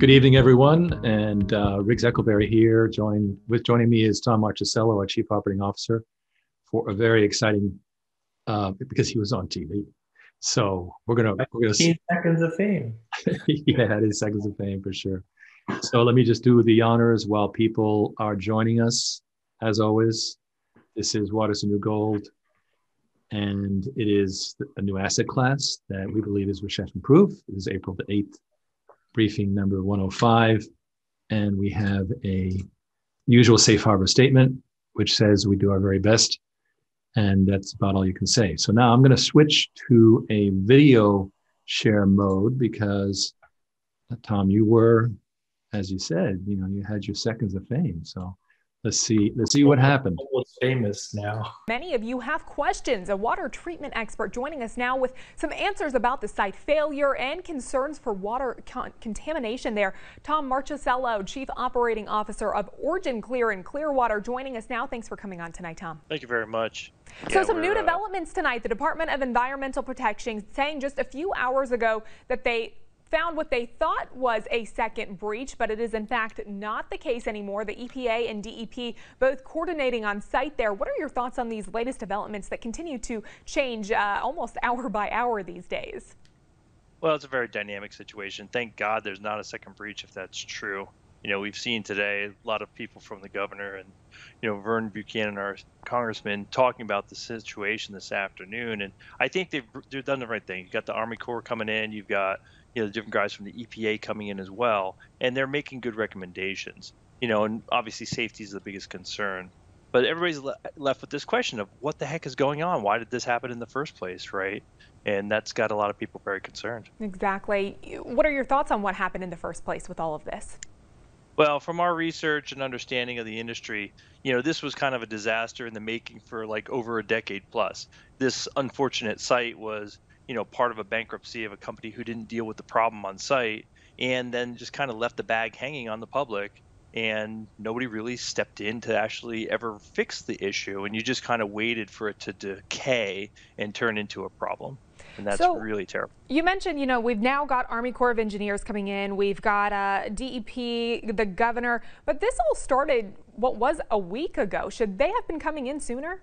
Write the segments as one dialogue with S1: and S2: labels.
S1: Good evening, everyone. And uh, Riggs Eckelberry here. Join with joining me is Tom Marchesello, our Chief Operating Officer, for a very exciting uh, because he was on TV. So we're gonna we're gonna
S2: see seconds of fame.
S1: yeah, it is seconds of fame for sure. So let me just do the honors while people are joining us. As always, this is Water's a New Gold, and it is a new asset class that we believe is recession proof. It is April the 8th, briefing number 105. And we have a usual safe harbor statement, which says we do our very best. And that's about all you can say. So now I'm going to switch to a video share mode because, Tom, you were, as you said, you know, you had your seconds of fame. So Let's see. Let's see what happened.
S2: What's famous now?
S3: Many of you have questions. A water treatment expert joining us now with some answers about the site failure and concerns for water con contamination there. Tom Marchesello, Chief Operating Officer of Origin Clear in Clearwater, joining us now. Thanks for coming on tonight, Tom.
S4: Thank you very much.
S3: So yeah, some new uh, developments tonight. The Department of Environmental Protection saying just a few hours ago that they found what they thought was a second breach, but it is in fact not the case anymore. The EPA and DEP both coordinating on site there. What are your thoughts on these latest developments that continue to change uh, almost hour by hour these days?
S4: Well, it's a very dynamic situation. Thank God there's not a second breach if that's true. You know, we've seen today a lot of people from the governor and, you know, Vern Buchanan, our congressman, talking about the situation this afternoon. And I think they've, they've done the right thing. You've got the Army Corps coming in, you've got you know the different guys from the EPA coming in as well, and they're making good recommendations. You know, and obviously safety is the biggest concern. But everybody's le- left with this question of what the heck is going on? Why did this happen in the first place, right? And that's got a lot of people very concerned.
S3: Exactly. What are your thoughts on what happened in the first place with all of this?
S4: Well, from our research and understanding of the industry, you know, this was kind of a disaster in the making for like over a decade plus. This unfortunate site was you know part of a bankruptcy of a company who didn't deal with the problem on site and then just kind of left the bag hanging on the public and nobody really stepped in to actually ever fix the issue and you just kind of waited for it to decay and turn into a problem and that's so, really terrible.
S3: You mentioned, you know, we've now got Army Corps of Engineers coming in, we've got uh, DEP, the governor, but this all started what was a week ago. Should they have been coming in sooner?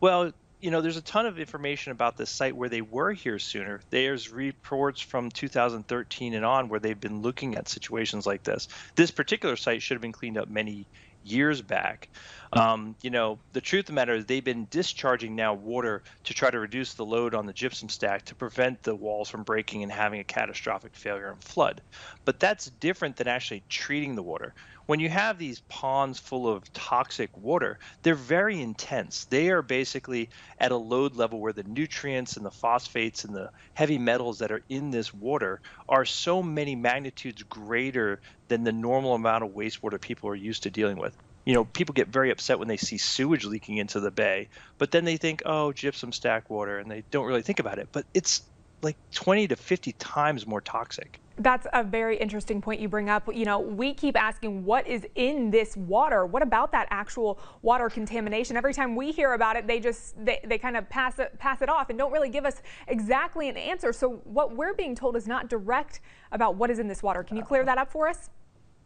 S4: Well, you know, there's a ton of information about this site where they were here sooner. There's reports from 2013 and on where they've been looking at situations like this. This particular site should have been cleaned up many years back. Um, you know, the truth of the matter is they've been discharging now water to try to reduce the load on the gypsum stack to prevent the walls from breaking and having a catastrophic failure and flood. But that's different than actually treating the water when you have these ponds full of toxic water, they're very intense. They are basically at a load level where the nutrients and the phosphates and the heavy metals that are in this water are so many magnitudes greater than the normal amount of wastewater people are used to dealing with. You know, people get very upset when they see sewage leaking into the bay, but then they think, oh, gypsum stack water, and they don't really think about it. But it's like 20 to 50 times more toxic.
S3: That's a very interesting point you bring up. You know, we keep asking what is in this water? What about that actual water contamination? Every time we hear about it, they just they, they kind of pass it pass it off and don't really give us exactly an answer. So what we're being told is not direct about what is in this water. Can you clear that up for us?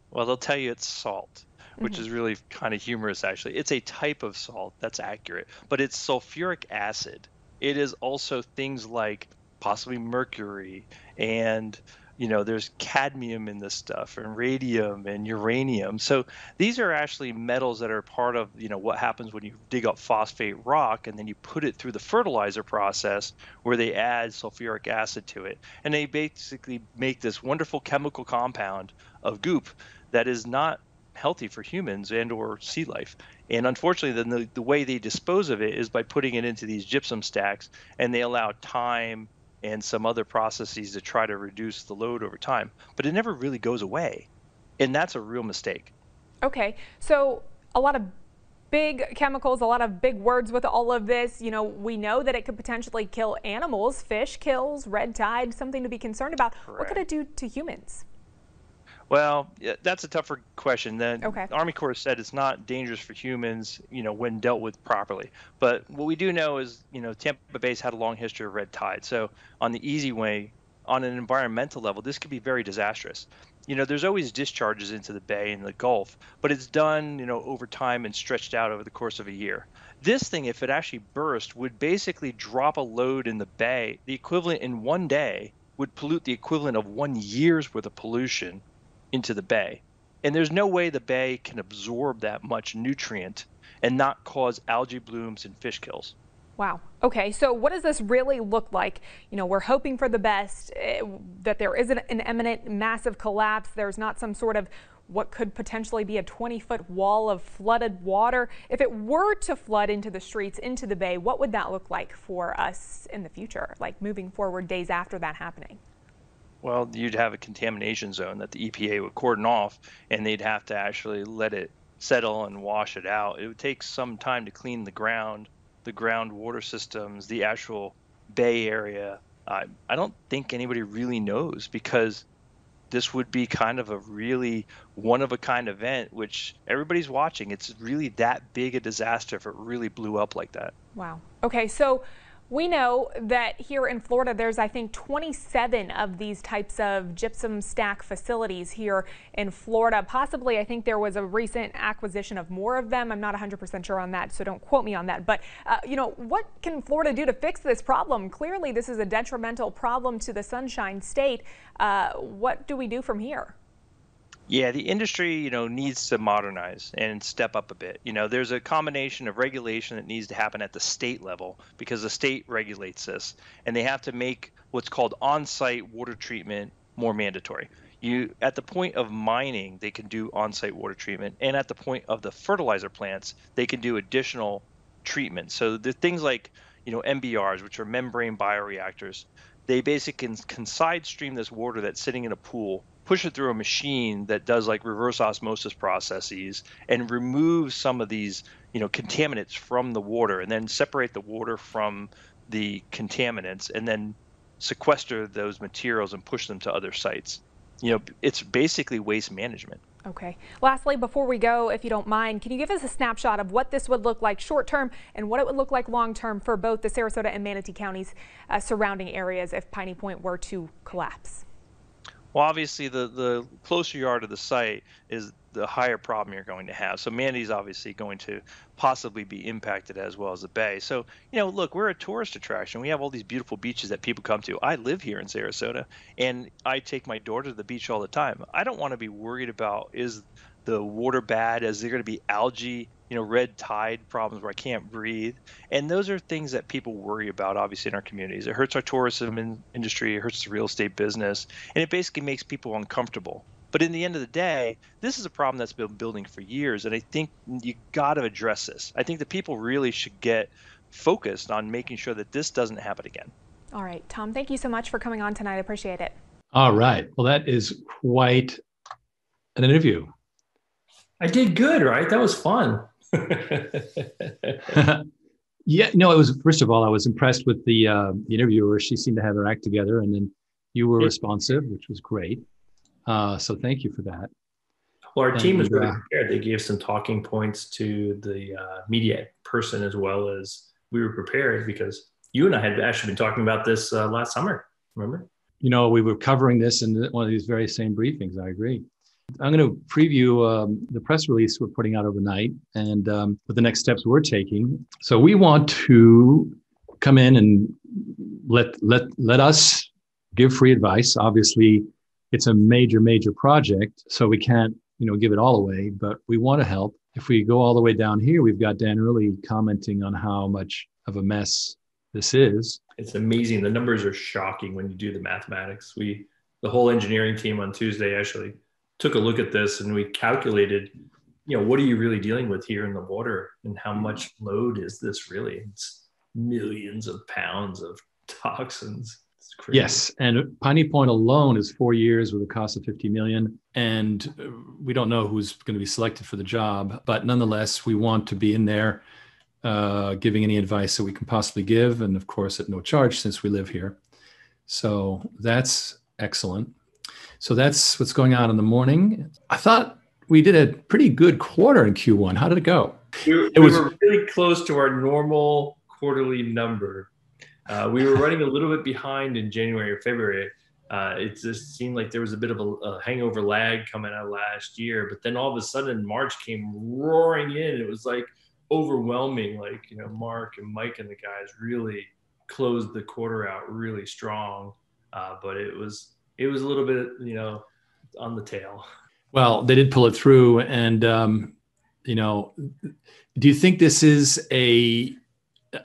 S4: Well, they'll tell you it's salt which mm-hmm. is really kind of humorous actually. It's a type of salt, that's accurate, but it's sulfuric acid. It is also things like possibly mercury and you know there's cadmium in this stuff and radium and uranium so these are actually metals that are part of you know what happens when you dig up phosphate rock and then you put it through the fertilizer process where they add sulfuric acid to it and they basically make this wonderful chemical compound of goop that is not healthy for humans and or sea life and unfortunately then the, the way they dispose of it is by putting it into these gypsum stacks and they allow time and some other processes to try to reduce the load over time, but it never really goes away. And that's a real mistake.
S3: Okay, so a lot of big chemicals, a lot of big words with all of this. You know, we know that it could potentially kill animals, fish kills, red tide, something to be concerned about. Correct. What could it do to humans?
S4: Well, that's a tougher question. The
S3: okay.
S4: Army Corps said it's not dangerous for humans, you know, when dealt with properly. But what we do know is, you know, Tampa Bay's had a long history of red tide. So on the easy way, on an environmental level, this could be very disastrous. you know, there's always discharges into the bay and the Gulf, but it's done, you know, over time and stretched out over the course of a year. This thing, if it actually burst, would basically drop a load in the bay, the equivalent in one day would pollute the equivalent of one year's worth of pollution into the bay. And there's no way the bay can absorb that much nutrient and not cause algae blooms and fish kills.
S3: Wow. Okay. So what does this really look like? You know, we're hoping for the best, uh, that there isn't an imminent massive collapse. There's not some sort of what could potentially be a 20 foot wall of flooded water. If it were to flood into the streets, into the bay, what would that look like for us in the future, like moving forward days after that happening?
S4: Well, you'd have a contamination zone that the EPA would cordon off, and they'd have to actually let it settle and wash it out. It would take some time to clean the ground the groundwater systems, the actual bay area. I don't think anybody really knows because this would be kind of a really one of a kind event, which everybody's watching. It's really that big a disaster if it really blew up like that.
S3: Wow. Okay, so we know that here in Florida, there's, I think, 27 of these types of gypsum stack facilities here in Florida. Possibly, I think there was a recent acquisition of more of them. I'm not 100% sure on that, so don't quote me on that. But, uh, you know, what can Florida do to fix this problem? Clearly, this is a detrimental problem to the Sunshine State. Uh, what do we do from here?
S4: Yeah, the industry, you know, needs to modernize and step up a bit. You know, there's a combination of regulation that needs to happen at the state level because the state regulates this, and they have to make what's called on-site water treatment more mandatory. You at the point of mining, they can do on-site water treatment, and at the point of the fertilizer plants, they can do additional treatment. So the things like, you know, MBRs, which are membrane bioreactors, they basically can, can side stream this water that's sitting in a pool push it through a machine that does like reverse osmosis processes and remove some of these you know contaminants from the water and then separate the water from the contaminants and then sequester those materials and push them to other sites you know it's basically waste management
S3: Okay. Lastly, before we go, if you don't mind, can you give us a snapshot of what this would look like short term and what it would look like long term for both the Sarasota and Manatee counties uh, surrounding areas if Piney Point were to collapse?
S4: Well, obviously, the, the closer you are to the site is the higher problem you're going to have. So Manatee's obviously going to possibly be impacted as well as the bay. So, you know, look, we're a tourist attraction. We have all these beautiful beaches that people come to. I live here in Sarasota and I take my daughter to the beach all the time. I don't want to be worried about is the water bad? Is there going to be algae you know, red tide problems where I can't breathe. And those are things that people worry about, obviously, in our communities. It hurts our tourism in, industry, it hurts the real estate business, and it basically makes people uncomfortable. But in the end of the day, this is a problem that's been building for years, and I think you got to address this. I think that people really should get focused on making sure that this doesn't happen again.
S3: All right, Tom, thank you so much for coming on tonight. I appreciate it.
S1: All right. Well, that is quite an interview.
S2: I did good, right? That was fun.
S1: yeah, no, it was first of all, I was impressed with the uh, the interviewer. She seemed to have her act together, and then you were responsive, which was great. Uh, so thank you for that.
S2: Well, our and, team was really uh, prepared. They gave some talking points to the uh, media person as well as we were prepared because you and I had actually been talking about this uh, last summer. Remember?
S1: You know, we were covering this in one of these very same briefings. I agree. I'm going to preview um, the press release we're putting out overnight and um, what the next steps we're taking. So we want to come in and let let let us give free advice. Obviously, it's a major major project, so we can't you know give it all away, but we want to help. If we go all the way down here, we've got Dan Early commenting on how much of a mess this is.
S2: It's amazing. The numbers are shocking when you do the mathematics. We the whole engineering team on Tuesday actually took a look at this and we calculated, you know, what are you really dealing with here in the water and how much load is this really? It's millions of pounds of toxins.
S1: Yes, and Piney Point alone is four years with a cost of 50 million, and we don't know who's going to be selected for the job. But nonetheless, we want to be in there, uh, giving any advice that we can possibly give, and of course at no charge since we live here. So that's excellent. So that's what's going on in the morning. I thought we did a pretty good quarter in Q1. How did it go?
S2: We, it was, we were really close to our normal quarterly number. Uh, we were running a little bit behind in January or February.
S4: uh, it just seemed like there was a bit of a, a, hangover lag coming out last year. But then all of a sudden, March came roaring in. It was like overwhelming. Like, you know, Mark and Mike and the guys really closed the quarter out really strong. Uh, but it was, it was a little bit, you know, on the tail.
S1: Well, they did pull it through. And, um, you know, do you think this is a,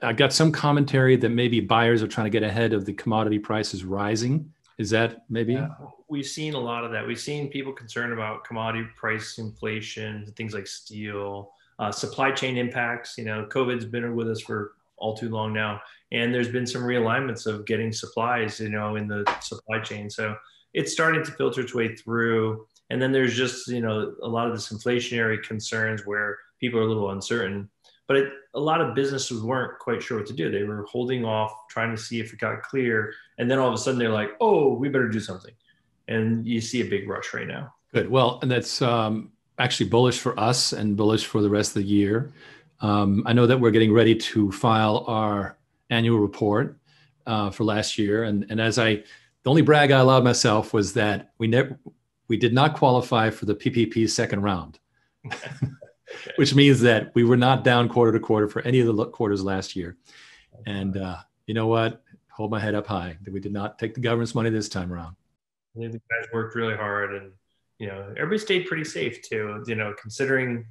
S1: I got some commentary that maybe buyers are trying to get ahead of the commodity prices rising is that maybe? Yeah.
S4: We've seen a lot of that. We've seen people concerned about commodity price inflation, things like steel, uh, supply chain impacts. You know, COVID's been with us for all too long now, and there's been some realignments of getting supplies. You know, in the supply chain, so it's starting to filter its way through. And then there's just you know a lot of this inflationary concerns where people are a little uncertain but it, a lot of businesses weren't quite sure what to do. They were holding off, trying to see if it got clear, and then all of a sudden they're like, "Oh, we better do something," and you see a big rush right now.
S1: Good. Well, and that's um, actually bullish for us and bullish for the rest of the year. Um, I know that we're getting ready to file our annual report uh, for last year, and and as I, the only brag I allowed myself was that we never, we did not qualify for the PPP second round. which means that we were not down quarter to quarter for any of the quarters last year. And uh, you know what? Hold my head up high that we did not take the government's money this time around.
S4: I think the guys worked really hard, and you know everybody stayed pretty safe too. You know, considering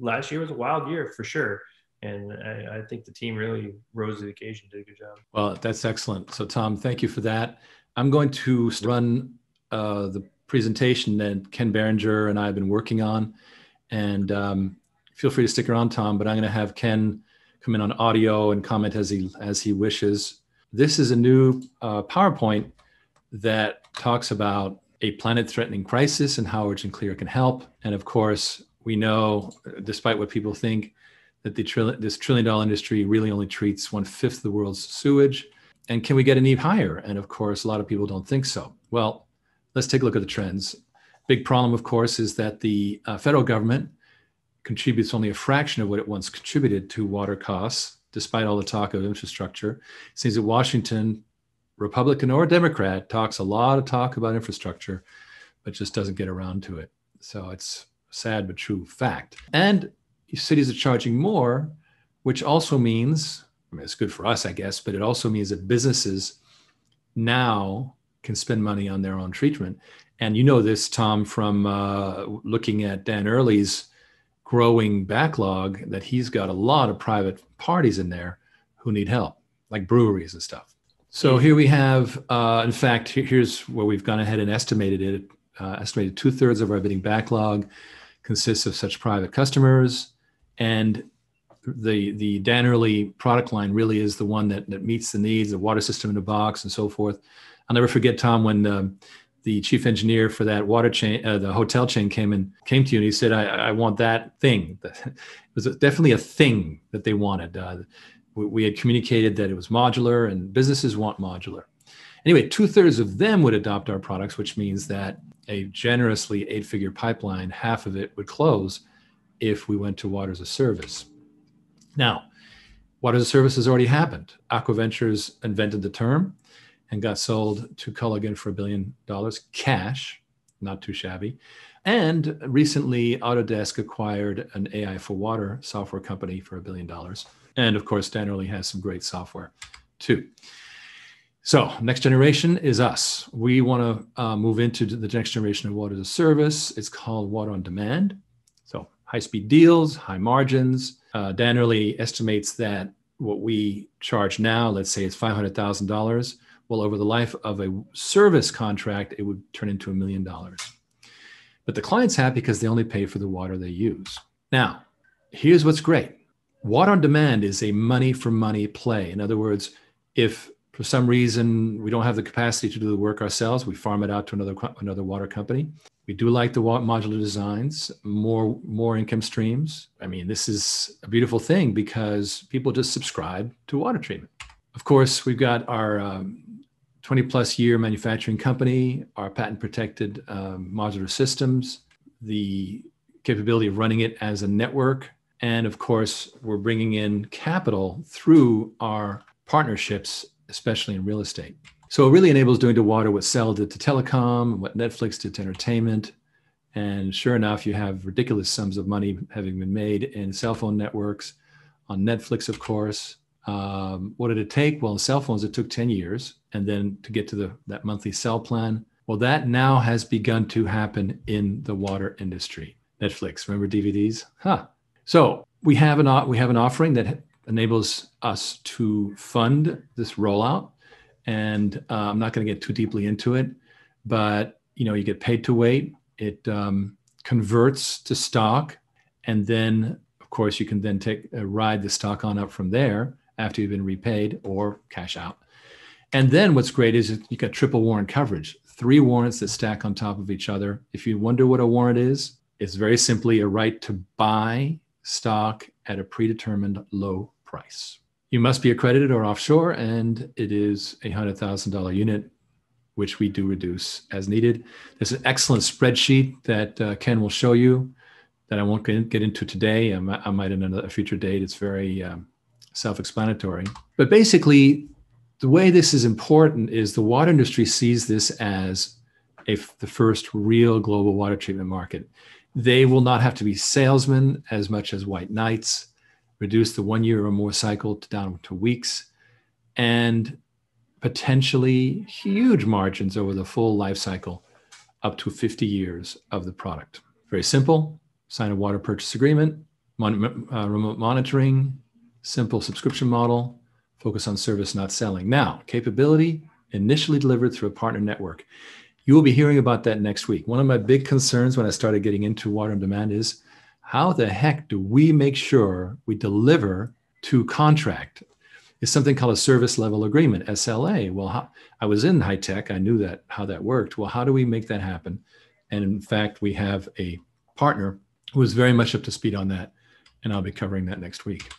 S4: last year was a wild year for sure. And I, I think the team really rose to the occasion, did a good job.
S1: Well, that's excellent. So, Tom, thank you for that. I'm going to run uh, the presentation that Ken Berenger and I have been working on. And um, feel free to stick around, Tom, but I'm going to have Ken come in on audio and comment as he as he wishes. This is a new uh, PowerPoint that talks about a planet-threatening crisis and how Origin Clear can help. And of course, we know, despite what people think, that the trillion, this trillion-dollar industry really only treats one fifth of the world's sewage. And can we get any higher? And of course, a lot of people don't think so. Well, let's take a look at the trends. Big problem, of course, is that the uh, federal government contributes only a fraction of what it once contributed to water costs, despite all the talk of infrastructure. It seems that Washington, Republican or Democrat, talks a lot of talk about infrastructure, but just doesn't get around to it. So it's sad but true fact. And cities are charging more, which also means, I mean, it's good for us, I guess, but it also means that businesses now can spend money on their own treatment. And you know this, Tom, from uh, looking at Dan Early's growing backlog that he's got a lot of private parties in there who need help, like breweries and stuff. So here we have, uh, in fact, here's where we've gone ahead and estimated it. Uh, estimated two thirds of our bidding backlog consists of such private customers, and the the Dan Early product line really is the one that that meets the needs, the water system in a box and so forth. I'll never forget Tom when um, the chief engineer for that water chain, uh, the hotel chain, came and came to you and he said, "I, I want that thing." it was definitely a thing that they wanted. Uh, we, we, had communicated that it was modular, and businesses want modular. Anyway, two thirds of them would adopt our products, which means that a generously eight-figure pipeline, half of it would close if we went to water as a service. Now, water as a service has already happened. Aquaventures invented the term and got sold to Culligan for a billion dollars cash, not too shabby. And recently, Autodesk acquired an AI for water software company for a billion dollars. And of course, Dan Early has some great software too. So, next generation is us. We want to uh, move into the next generation of water as a service. It's called Water on Demand. So, high speed deals, high margins. Uh, Dan Early estimates that what we charge now, let's say it's $500,000, well, over the life of a service contract, it would turn into a million dollars. But the client's happy because they only pay for the water they use. Now, here's what's great water on demand is a money for money play. In other words, if for some reason we don't have the capacity to do the work ourselves, we farm it out to another another water company. We do like the modular designs, more more income streams. I mean, this is a beautiful thing because people just subscribe to water treatment. Of course, we've got our um, 20 plus year manufacturing company, our patent protected um, modular systems, the capability of running it as a network. And of course, we're bringing in capital through our partnerships, especially in real estate. So it really enables doing to water what Cell did to telecom, what Netflix did to entertainment. And sure enough, you have ridiculous sums of money having been made in cell phone networks, on Netflix, of course. Um, what did it take? Well, in cell phones, it took 10 years. And then to get to the, that monthly cell plan, well, that now has begun to happen in the water industry. Netflix, remember DVDs? Huh. So we have an we have an offering that enables us to fund this rollout, and uh, I'm not going to get too deeply into it, but you know you get paid to wait. It um, converts to stock, and then of course you can then take uh, ride the stock on up from there after you've been repaid or cash out. And then what's great is you got triple warrant coverage, three warrants that stack on top of each other. If you wonder what a warrant is, it's very simply a right to buy stock at a predetermined low price. You must be accredited or offshore, and it is a $100,000 unit, which we do reduce as needed. There's an excellent spreadsheet that uh, Ken will show you that I won't get into today. I might, in a future date. It's very um, self explanatory. But basically, the way this is important is the water industry sees this as a, the first real global water treatment market. They will not have to be salesmen as much as white knights, reduce the one year or more cycle to down to weeks, and potentially huge margins over the full life cycle, up to 50 years of the product. Very simple sign a water purchase agreement, mon- uh, remote monitoring, simple subscription model, focus on service, not selling. Now, capability initially delivered through a partner network. You will be hearing about that next week. One of my big concerns when I started getting into water on demand is how the heck do we make sure we deliver to contract? Is something called a service level agreement, SLA. Well, how, I was in high tech. I knew that how that worked. Well, how do we make that happen? And in fact, we have a partner who is very much up to speed on that, and I'll be covering that next week.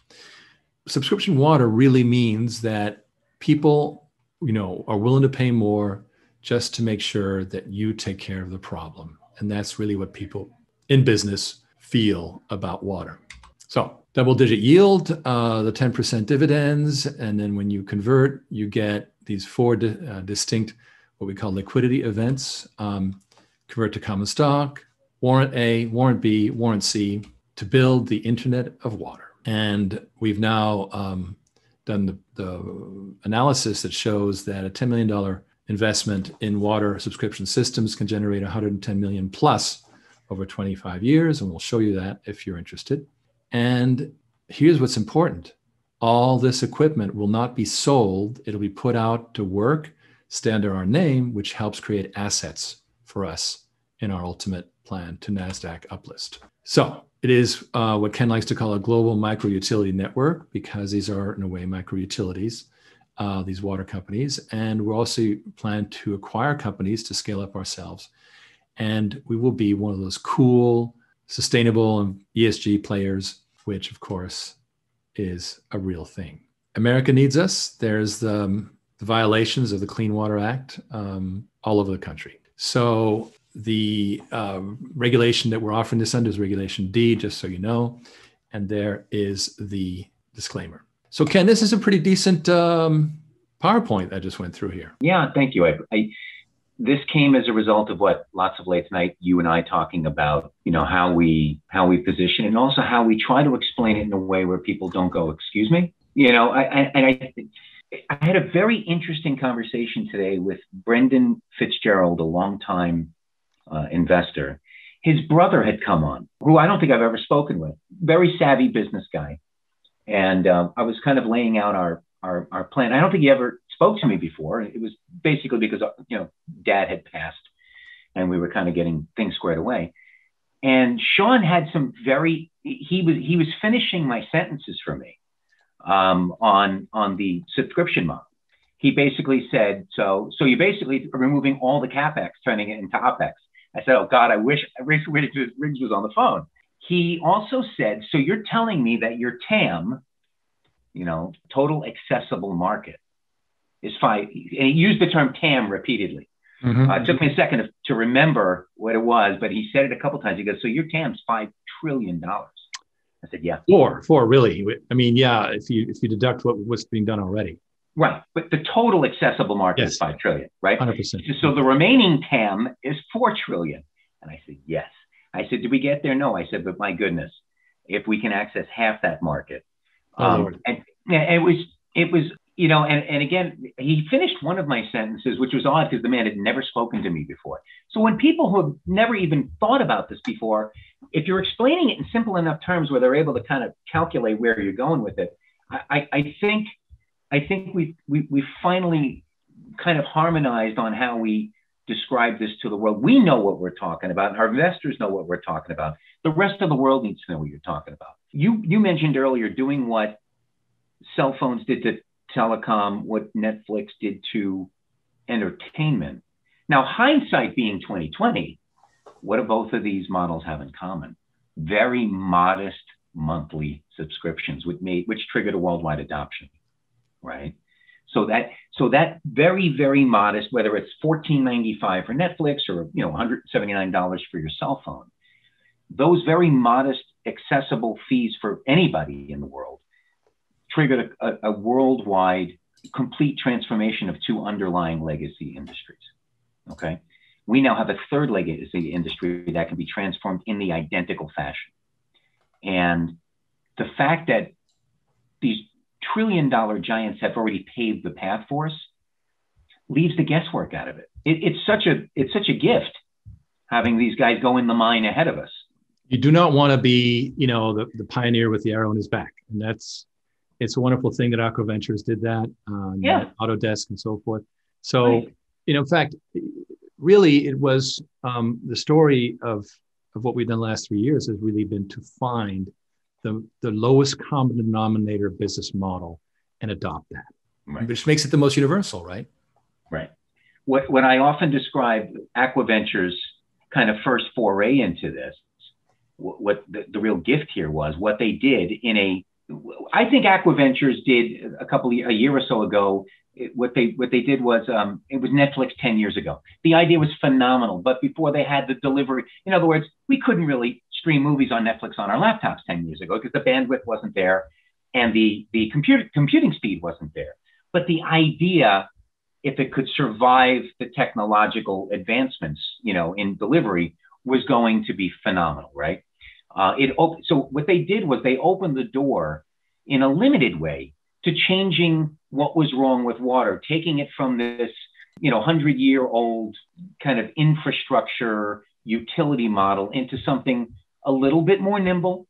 S1: Subscription water really means that people, you know, are willing to pay more just to make sure that you take care of the problem. And that's really what people in business feel about water. So, double digit yield, uh, the 10% dividends. And then when you convert, you get these four di- uh, distinct, what we call liquidity events um, convert to common stock, warrant A, warrant B, warrant C to build the Internet of Water. And we've now um, done the, the analysis that shows that a $10 million investment in water subscription systems can generate 110 million plus over 25 years and we'll show you that if you're interested and here's what's important all this equipment will not be sold it'll be put out to work stay under our name which helps create assets for us in our ultimate plan to nasdaq uplist so it is uh, what ken likes to call a global micro utility network because these are in a way micro utilities uh, these water companies. And we're also plan to acquire companies to scale up ourselves. And we will be one of those cool, sustainable, and ESG players, which of course is a real thing. America needs us. There's the, um, the violations of the Clean Water Act um, all over the country. So the uh, regulation that we're offering this under is Regulation D, just so you know. And there is the disclaimer. So, Ken, this is a pretty decent um, PowerPoint I just went through here.
S5: Yeah, thank you. I, I, this came as a result of what lots of late night you and I talking about, you know, how we how we position and also how we try to explain it in a way where people don't go, "Excuse me," you know. I, I and I, I had a very interesting conversation today with Brendan Fitzgerald, a longtime uh, investor. His brother had come on, who I don't think I've ever spoken with. Very savvy business guy and uh, I was kind of laying out our, our, our plan. I don't think he ever spoke to me before. It was basically because you know Dad had passed, and we were kind of getting things squared away. And Sean had some very he was he was finishing my sentences for me um, on on the subscription model. He basically said, "So so you're basically removing all the capex, turning it into opex." I said, "Oh God, I wish I Riggs was on the phone." He also said, so you're telling me that your TAM, you know, total accessible market, is five. And he used the term TAM repeatedly. Mm-hmm. Uh, it took me a second to, remember what it was, but he said it a couple times. He goes, "So your TAM's five trillion dollars." I said, "Yeah."
S1: Four, four, really. I mean, yeah. If you if you deduct what what's being done already.
S5: Right, but the total accessible market
S1: Yes.
S5: is five trillion, right?
S1: 100%.
S5: So the remaining TAM is four trillion. And I said, yes. I said, did we get there? No. I said, but my goodness, if we can access half that market.
S1: Oh,
S5: Um,
S1: Lord.
S5: and it was, it was, you know, and, and again, he finished one of my sentences, which was odd because the man had never spoken to me before. So when people who have never even thought about this before, if you're explaining it in simple enough terms where they're able to kind of calculate where you're going with it, I, I, think, I think we, we, we finally kind of harmonized on how we describe this to the world. We know what we're talking about, and our investors know what we're talking about. The rest of the world needs to know what you're talking about. You you mentioned earlier doing what cell phones did to telecom, what Netflix did to entertainment. Now, hindsight being 2020, what do both of these models have in common? Very modest monthly subscriptions, which made which triggered a worldwide adoption, right? So that so that very very modest, whether it's fourteen ninety five for Netflix or you know one hundred seventy nine dollars for your cell phone, those very modest accessible fees for anybody in the world triggered a, a, a worldwide complete transformation of two underlying legacy industries. Okay, we now have a third legacy industry that can be transformed in the identical fashion, and the fact that these trillion dollar giants have already paved the path for us leaves the guesswork out of it. it. It's such a it's such a gift having these guys go in the mine ahead of us.
S1: you do not want to be, you know, the, the pioneer with the arrow in his back. And that's, it's a wonderful thing that Aqua Ventures did that, um,
S5: Yeah.
S1: Autodesk and so forth. So,
S5: Right.
S1: you know, in fact, really it was um, the story of, of what we've done the last three years has really been to find the, the lowest common denominator business model and adopt that,
S5: Right.
S1: which makes it the most universal, right?
S5: Right. What, what I often describe Aquaventures kind of first foray into this, what, what the, the real gift here was, what they did in a, I think Aquaventures did a couple of, a year or so ago. It, what they what they did was um, it was Netflix ten years ago. The idea was phenomenal, but before they had the delivery, in other words, we couldn't really stream movies on Netflix on our laptops ten years ago because the bandwidth wasn't there, and the the computer computing speed wasn't there. But the idea if it could survive the technological advancements, you know, in delivery, was going to be phenomenal, right? Uh, it op- so what they did was they opened the door in a limited way to changing what was wrong with water, taking it from this, you know, hundred year old kind of infrastructure utility model into something a little bit more nimble.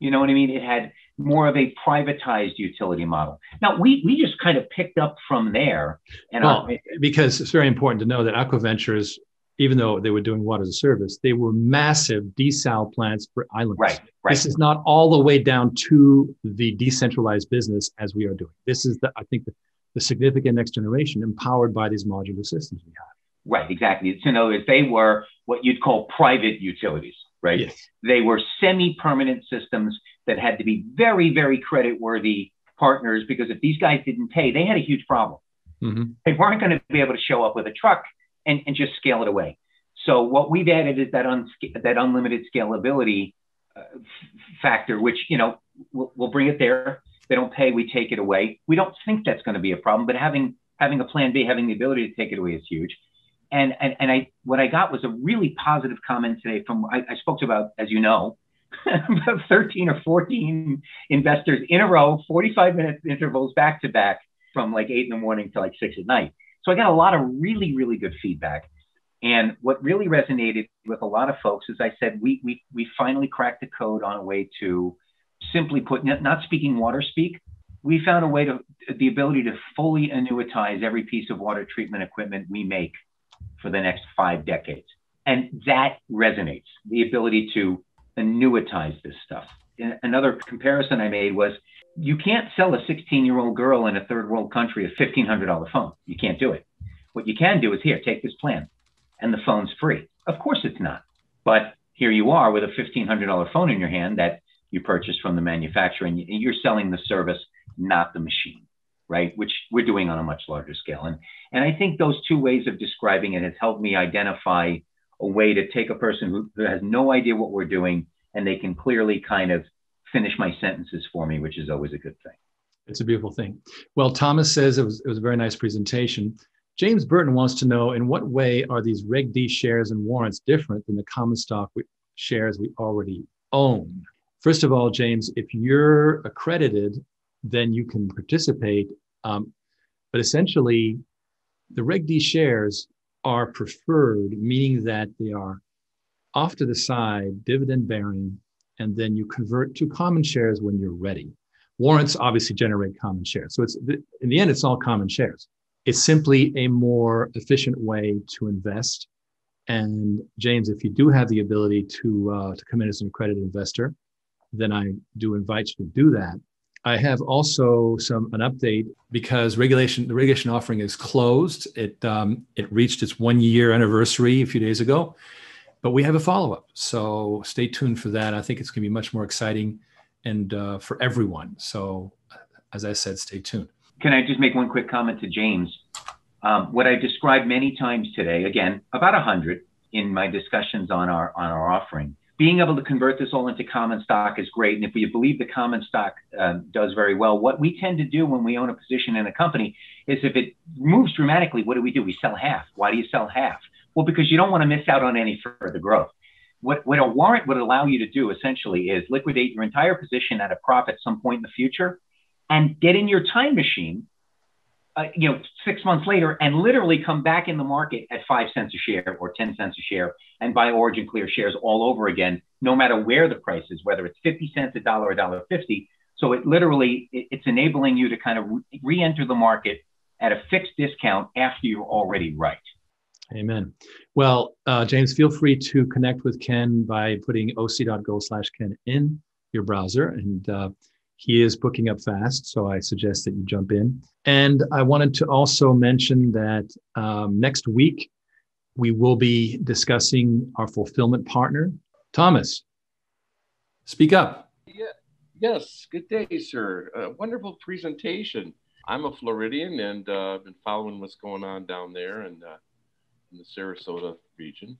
S5: You know what I mean? It had more of a privatized utility model. Now we we just kind of picked up from there, and
S1: Well,
S5: I-
S1: because it's very important to know that Aqua Ventures, even though they were doing water as a service, they were massive desal plants for islands.
S5: right, right.
S1: This is not all the way down to the decentralized business as we are doing. This is the, I think, the, the significant next generation empowered by these modular systems we have.
S5: Right, exactly. So in other words, they were what you'd call private utilities, right?
S1: Yes.
S5: They were semi-permanent systems that had to be very, very credit-worthy partners because if these guys didn't pay, they had a huge problem.
S1: Mhm.
S5: They weren't going to be able to show up with a truck and, and just scale it away. So what we've added is that un, that unlimited scalability uh, factor, which you know we'll, we'll bring it there. They don't pay, we take it away. We don't think that's going to be a problem, but having having a plan B, having the ability to take it away is huge. And and and I what I got was a really positive comment today from I, I spoke to about as you know about 13 or 14 investors in a row, 45 minute intervals back to back from like eight in the morning to like six at night. So I got a lot of really really good feedback. And what really resonated with a lot of folks is I said we we we finally cracked the code on a way to simply put not, speaking water speak. We found a way to the ability to fully annuitize every piece of water treatment equipment we make for the next five decades. And that resonates the ability to annuitize this stuff. Another comparison I made was you can't sell a 16 year old girl in a third world country a $1,500 phone. You can't do it. What you can do is here, take this plan, and the phone's free. Of course it's not. But here you are with a $1,500 phone in your hand that you purchased from the manufacturer, and you're selling the service, not the machine, right? Which we're doing on a much larger scale. And, and I think those two ways of describing it has helped me identify a way to take a person who, who has no idea what we're doing and they can clearly kind of finish my sentences for me, which is always a good thing.
S1: It's a beautiful thing. Well, Thomas says it was, it was a very nice presentation. James Burton wants to know in what way are these Reg D shares and warrants different than the common stock shares we already own? First of all, James, if you're accredited, then you can participate. Um, but essentially, the Reg D shares are preferred, meaning that they are off to the side, dividend bearing, and then you convert to common shares when you're ready. Warrants obviously generate common shares. So it's in the end, it's all common shares. It's simply a more efficient way to invest. And James, if you do have the ability to uh, to come in as an accredited investor, then I do invite you to do that. I have also some an update because regulation the regulation offering is closed. It um, it reached its one year anniversary a few days ago, but we have a follow up. So stay tuned for that. I think it's going to be much more exciting and uh, for everyone. So as I said, stay tuned.
S5: Can I just make one quick comment to James? Um, what I described many times today, again about a hundred in my discussions on our on our offering being able to convert this all into common stock is great. And if we believe the common stock um, does very well, what we tend to do when we own a position in a company is if it moves dramatically, what do we do? We sell half. Why do you sell half? Well, because you don't want to miss out on any further growth. What, what a warrant would allow you to do essentially is liquidate your entire position at a profit some point in the future and get in your time machine uh, you know, six months later and literally come back in the market at five cents a share or 10 cents a share and buy Origin Clear shares all over again, no matter where the price is, whether it's 50 cents, a dollar, a dollar 50. So it literally, it's enabling you to kind of re-enter the market at a fixed discount after you're already right.
S1: Amen. Well, uh, James, feel free to connect with Ken by putting oc.gold slash Ken in your browser and uh, he is booking up fast, so I suggest that you jump in. And I wanted to also mention that um, next week we will be discussing our fulfillment partner, Thomas. Speak up.
S6: Yeah. Yes. Good day, sir. Uh, wonderful presentation. I'm a Floridian and uh, I've been following what's going on down there and uh, in the Sarasota region.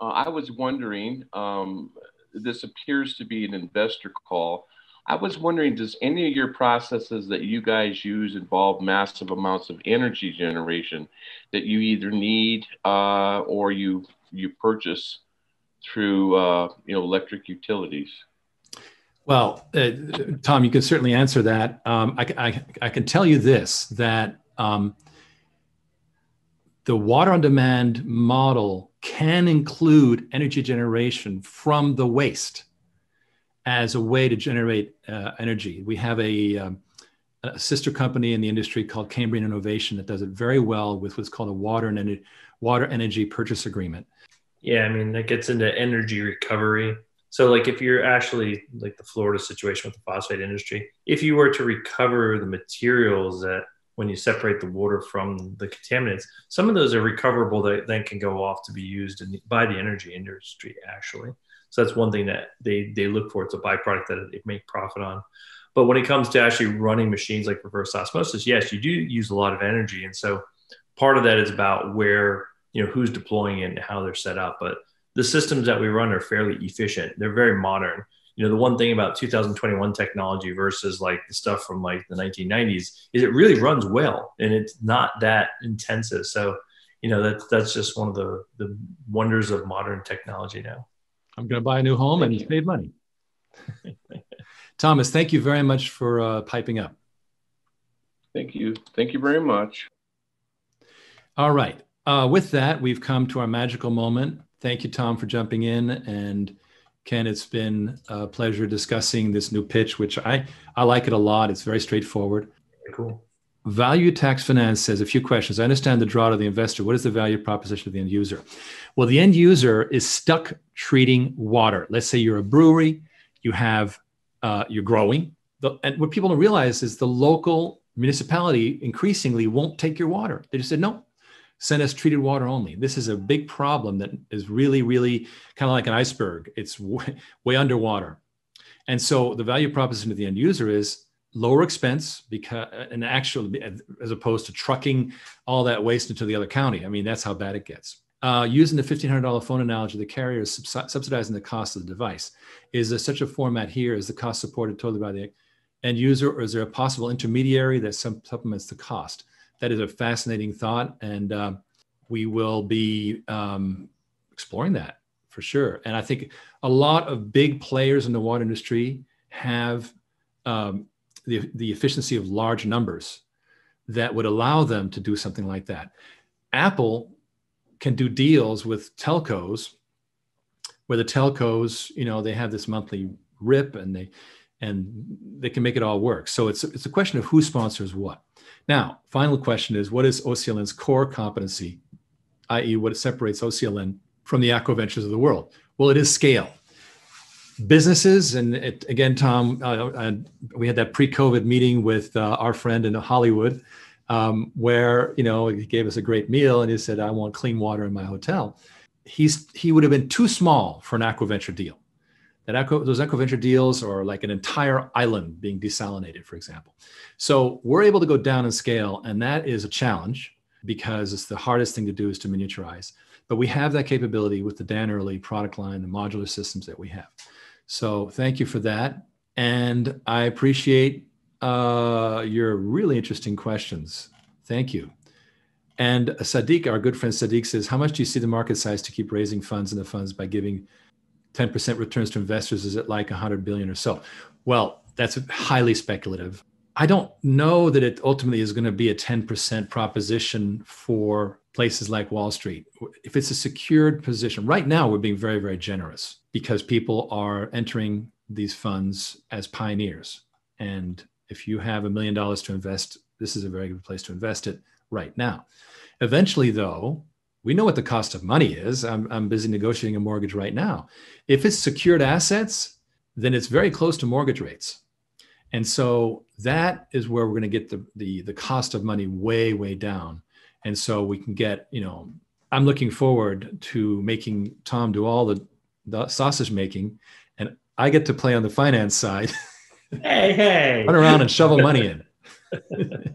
S6: Uh, I was wondering, um, this appears to be an investor call. I was wondering, does any of your processes that you guys use involve massive amounts of energy generation that you either need uh, or you you purchase through uh, you know electric utilities?
S1: Well, uh, Tom, you can certainly answer that. Um, I, I, I, can tell you this that um, the water on demand model can include energy generation from the waste as a way to generate uh, energy. We have a, um, a, sister company in the industry called Cambrian Innovation that does it very well with what's called a water and water energy purchase agreement.
S4: Yeah, I mean that gets into energy recovery. So, like if you're actually like the Florida situation with the phosphate industry, if you were to recover the materials that when you separate the water from the contaminants, some of those are recoverable that then can go off to be used in, by the energy industry actually. So that's one thing that they they look for. It's a byproduct that they make profit on. But when it comes to actually running machines like reverse osmosis, yes, you do use a lot of energy, and so part of that is about where you know who's deploying it and how they're set up. But the systems that we run are fairly efficient. They're very modern. You know, the one thing about 2021 technology versus like the stuff from like the 1990s is it really runs well and it's not that intensive. So, you know, that's that's just one of the the wonders of modern technology now.
S1: I'm going to buy a new home thank and you. save money. Thomas, thank you very much for uh, piping up.
S6: Thank you. Thank you very much.
S1: All right. Uh, with that, we've come to our magical moment. Thank you, Tom, for jumping in. And Ken, it's been a pleasure discussing this new pitch, which I, I like it a lot. It's very straightforward.
S4: Cool.
S1: Value Tax Finance says a few questions. I understand the draw to the investor. What is the value proposition of the end user? Well, the end user is stuck treating water. Let's say you're a brewery, you have uh, you're growing, the, and what people don't realize is the local municipality increasingly won't take your water. They just said no, send us treated water only. This is a big problem that is really, really kind of like an iceberg. It's way, way underwater, and so the value proposition to the end user is lower expense because an actual as opposed to trucking all that waste into the other county. I mean, that's how bad it gets. Uh, using the $1,500 phone analogy, the carrier is subsidizing the cost of the device. Is there such a format here? Is the cost supported totally by the end user, or is there a possible intermediary that supplements the cost? That is a fascinating thought, and uh, we will be um, exploring that for sure. And I think a lot of big players in the water industry have um, the, the efficiency of large numbers that would allow them to do something like that. Apple can do deals with telcos where the telcos, you know, they have this monthly rip and they and they can make it all work. So it's it's a question of who sponsors what. Now, final question is what is OCLN's core competency, i.e., what separates OCLN from the AquaVentures of the world? Well, it is scale. Businesses, and it, again, Tom, uh, uh, we had that pre-COVID meeting with uh, our friend in Hollywood, um, where you know he gave us a great meal, and he said, "I want clean water in my hotel." He's he would have been too small for an AquaVenture deal that echo, those venture deals are like an entire island being desalinated, for example. So we're able to go down in scale, and that is a challenge because it's the hardest thing to do is to miniaturize. But we have that capability with the Dan Early product line, the modular systems that we have. So thank you for that. And I appreciate uh, your really interesting questions. Thank you. And Sadiq, our good friend Sadiq says, how much do you see the market size to keep raising funds in the funds by giving 10% returns to investors is it like 100 billion or so? Well that's highly speculative. I don't know that it ultimately is going to be a 10% proposition for places like wall street. If it's a secured position right now we're being very very generous because people are entering these funds as pioneers. And if you have a million dollars to invest this is a very good place to invest it right now. Eventually though we know what the cost of money is. I'm, I'm busy negotiating a mortgage right now. If it's secured assets, then it's very close to mortgage rates. And so that is where we're going to get the, the, the cost of money way, way down. And so we can get, you know, I'm looking forward to making Tom do all the, the sausage making, and I get to play on the finance side.
S4: Hey, hey.
S1: Run around and shovel money in.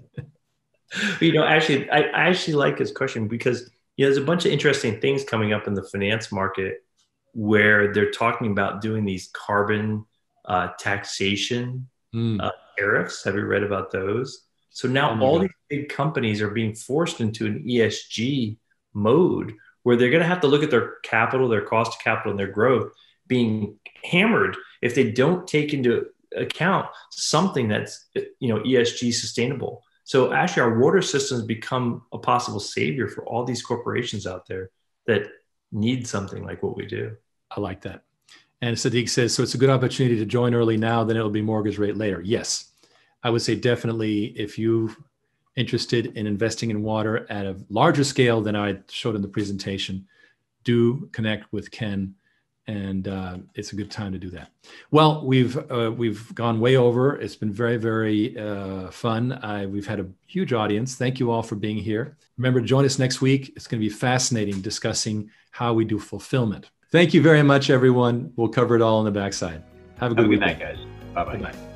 S4: you know, actually, I, I actually like his question because you know, there's a bunch of interesting things coming up in the finance market where they're talking about doing these carbon uh, taxation mm. uh, tariffs. Have you read about those? So now oh all God. these big companies are being forced into an ESG mode where they're going to have to look at their capital, their cost of capital, and their growth being hammered if they don't take into account something that's you know ESG sustainable. So actually, our water systems become a possible savior for all these corporations out there that need something like what we do.
S1: I like that. And Sadiq says, so it's a good opportunity to join early now, then it'll be mortgage rate later. Yes, I would say definitely if you're interested in investing in water at a larger scale than I showed in the presentation, do connect with Ken and uh, it's a good time to do that. Well, we've uh, we've gone way over. It's been very very uh, fun. I, we've had a huge audience. Thank you all for being here. Remember, to join us next week. It's going to be fascinating discussing how we do fulfillment. Thank you very much, everyone. We'll cover it all on the backside. Have a good,
S5: Have a
S1: good
S5: night, guys. Bye bye.